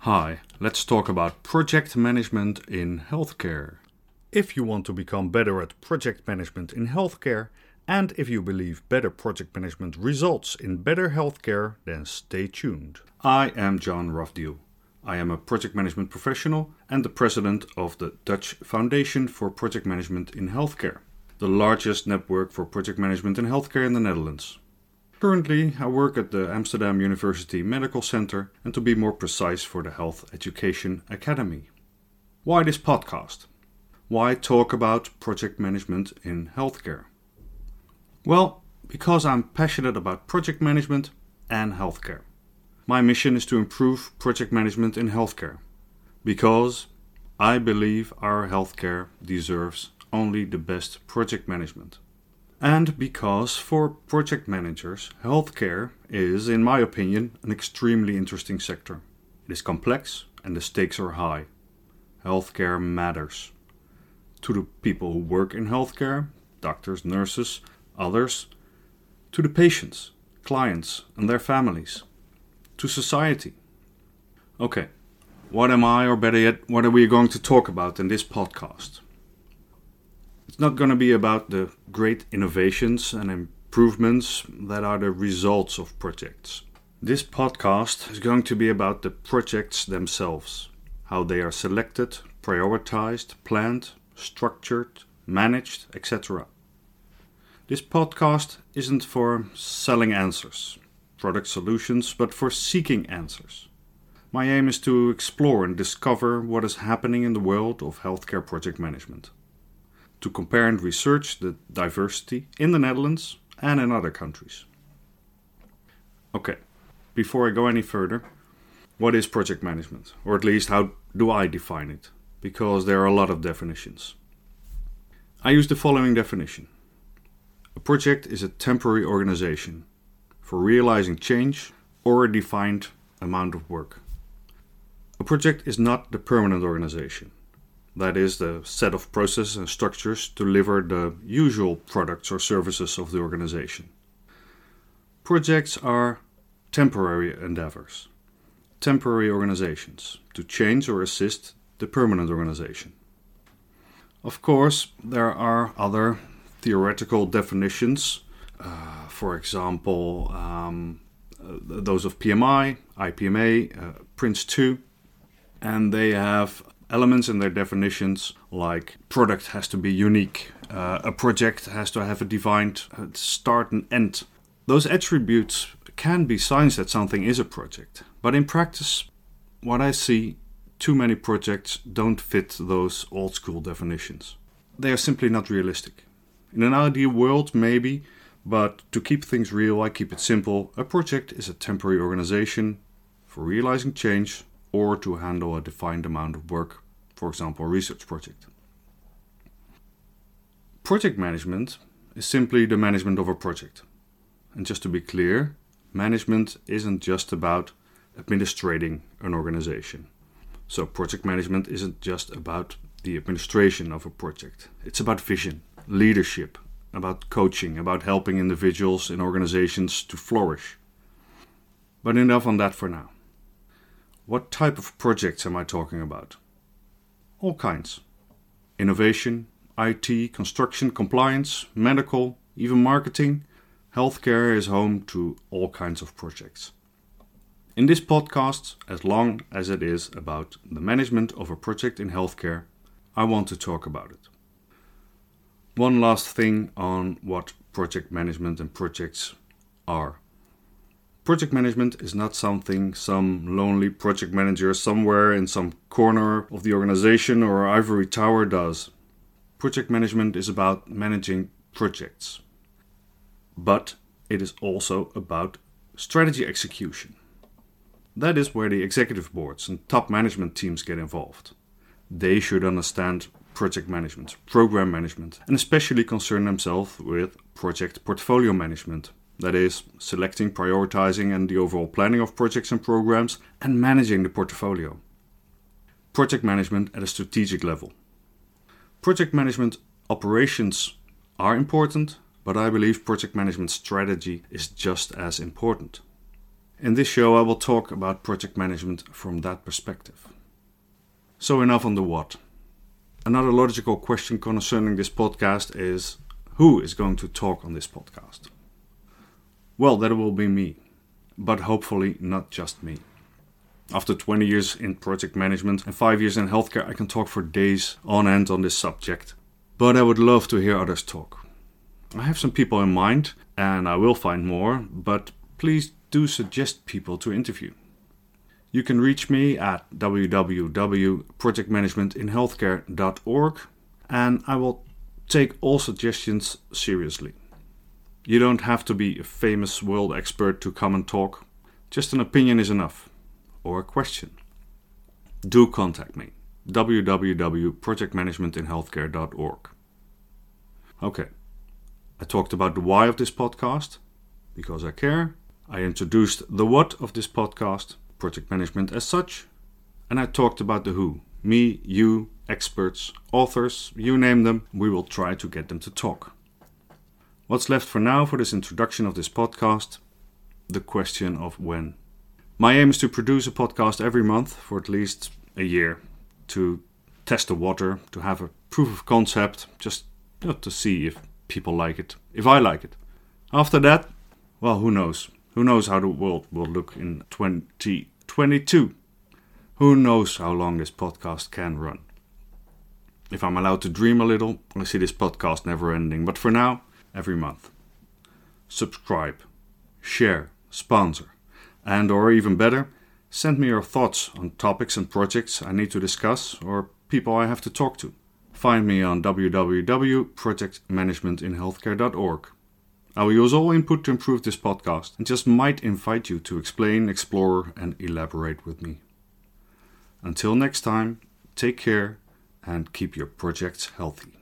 Hi, let's talk about project management in healthcare. If you want to become better at project management in healthcare, and if you believe better project management results in better healthcare, then stay tuned. I am John Rafdiel. I am a project management professional and the president of the Dutch Foundation for Project Management in Healthcare, the largest network for project management in healthcare in the Netherlands. Currently, I work at the Amsterdam University Medical Center and to be more precise for the Health Education Academy. Why this podcast? Why talk about project management in healthcare? Well, because I'm passionate about project management and healthcare. My mission is to improve project management in healthcare because I believe our healthcare deserves only the best project management and because for project managers, healthcare is, in my opinion, an extremely interesting sector. It is complex and the stakes are high. Healthcare matters. To the people who work in healthcare, doctors, nurses, others, to the patients, clients, and their families, to society. Okay, what am I, or better yet, what are we going to talk about in this podcast? It's not going to be about the great innovations and improvements that are the results of projects. This podcast is going to be about the projects themselves, how they are selected, prioritized, planned, structured, managed, etc. This podcast isn't for selling answers, product solutions, but for seeking answers. My aim is to explore and discover what is happening in the world of healthcare project management to compare and research the diversity in the Netherlands and in other countries. Okay, before I go any further, what is project management? Or at least, how do I define it? Because there are a lot of definitions. I use the following definition A project is a temporary organization for realizing change or a defined amount of work. A project is not the permanent organization. That is the set of processes and structures to deliver the usual products or services of the organization. Projects are temporary endeavors, temporary organizations to change or assist the permanent organization. Of course, there are other theoretical definitions, uh, for example, um, uh, those of PMI, IPMA, uh, Prince 2, and they have elements and their definitions, like product has to be unique, uh, a project has to have a defined uh, start and end. Those attributes can be signs that something is a project, but in practice, what I see, too many projects don't fit those old school definitions. They are simply not realistic. In an ideal world, maybe, but to keep things real, I keep it simple. A project is a temporary organization for realizing change or to handle a defined amount of work, for example, a research project. Project management is simply the management of a project. And just to be clear, management isn't just about administrating an organization. So, project management isn't just about the administration of a project, it's about vision, leadership, about coaching, about helping individuals and organizations to flourish. But enough on that for now. What type of projects am I talking about? All kinds. Innovation, IT, construction, compliance, medical, even marketing. Healthcare is home to all kinds of projects. In this podcast, as long as it is about the management of a project in healthcare, I want to talk about it. One last thing on what project management and projects are. Project management is not something some lonely project manager somewhere in some corner of the organization or ivory tower does. Project management is about managing projects. But it is also about strategy execution. That is where the executive boards and top management teams get involved. They should understand project management, program management, and especially concern themselves with project portfolio management, that is, selecting, prioritizing, and the overall planning of projects and programs, and managing the portfolio. Project management at a strategic level. Project management operations are important, but I believe project management strategy is just as important. In this show, I will talk about project management from that perspective. So, enough on the what. Another logical question concerning this podcast is who is going to talk on this podcast? Well, that will be me, but hopefully not just me. After 20 years in project management and 5 years in healthcare, I can talk for days on end on this subject. But I would love to hear others talk. I have some people in mind, and I will find more, but please do suggest people to interview. You can reach me at www.projectmanagementinhealthcare.org, and I will take all suggestions seriously. You don't have to be a famous world expert to come and talk, just an opinion is enough, or a question. Do contact me www.projectmanagementinhealthcare.org. Okay, I talked about the why of this podcast, because I care. I introduced the what of this podcast, project management as such, and I talked about the who. Me, you, experts, authors, you name them, we will try to get them to talk. What's left for now for this introduction of this podcast? The question of when. My aim is to produce a podcast every month for at least a year to test the water, to have a proof of concept, just you know, to see if people like it, if I like it. After that, well, who knows? Who knows how the world will look in 2022? Who knows how long this podcast can run? If I'm allowed to dream a little, I see this podcast never ending, but for now, every month. Subscribe, share, sponsor, and or even better, send me your thoughts on topics and projects I need to discuss or people I have to talk to. Find me on www.projectmanagementinhealthcare.org. I will use all input to improve this podcast and just might invite you to explain, explore, and elaborate with me. Until next time, take care and keep your projects healthy.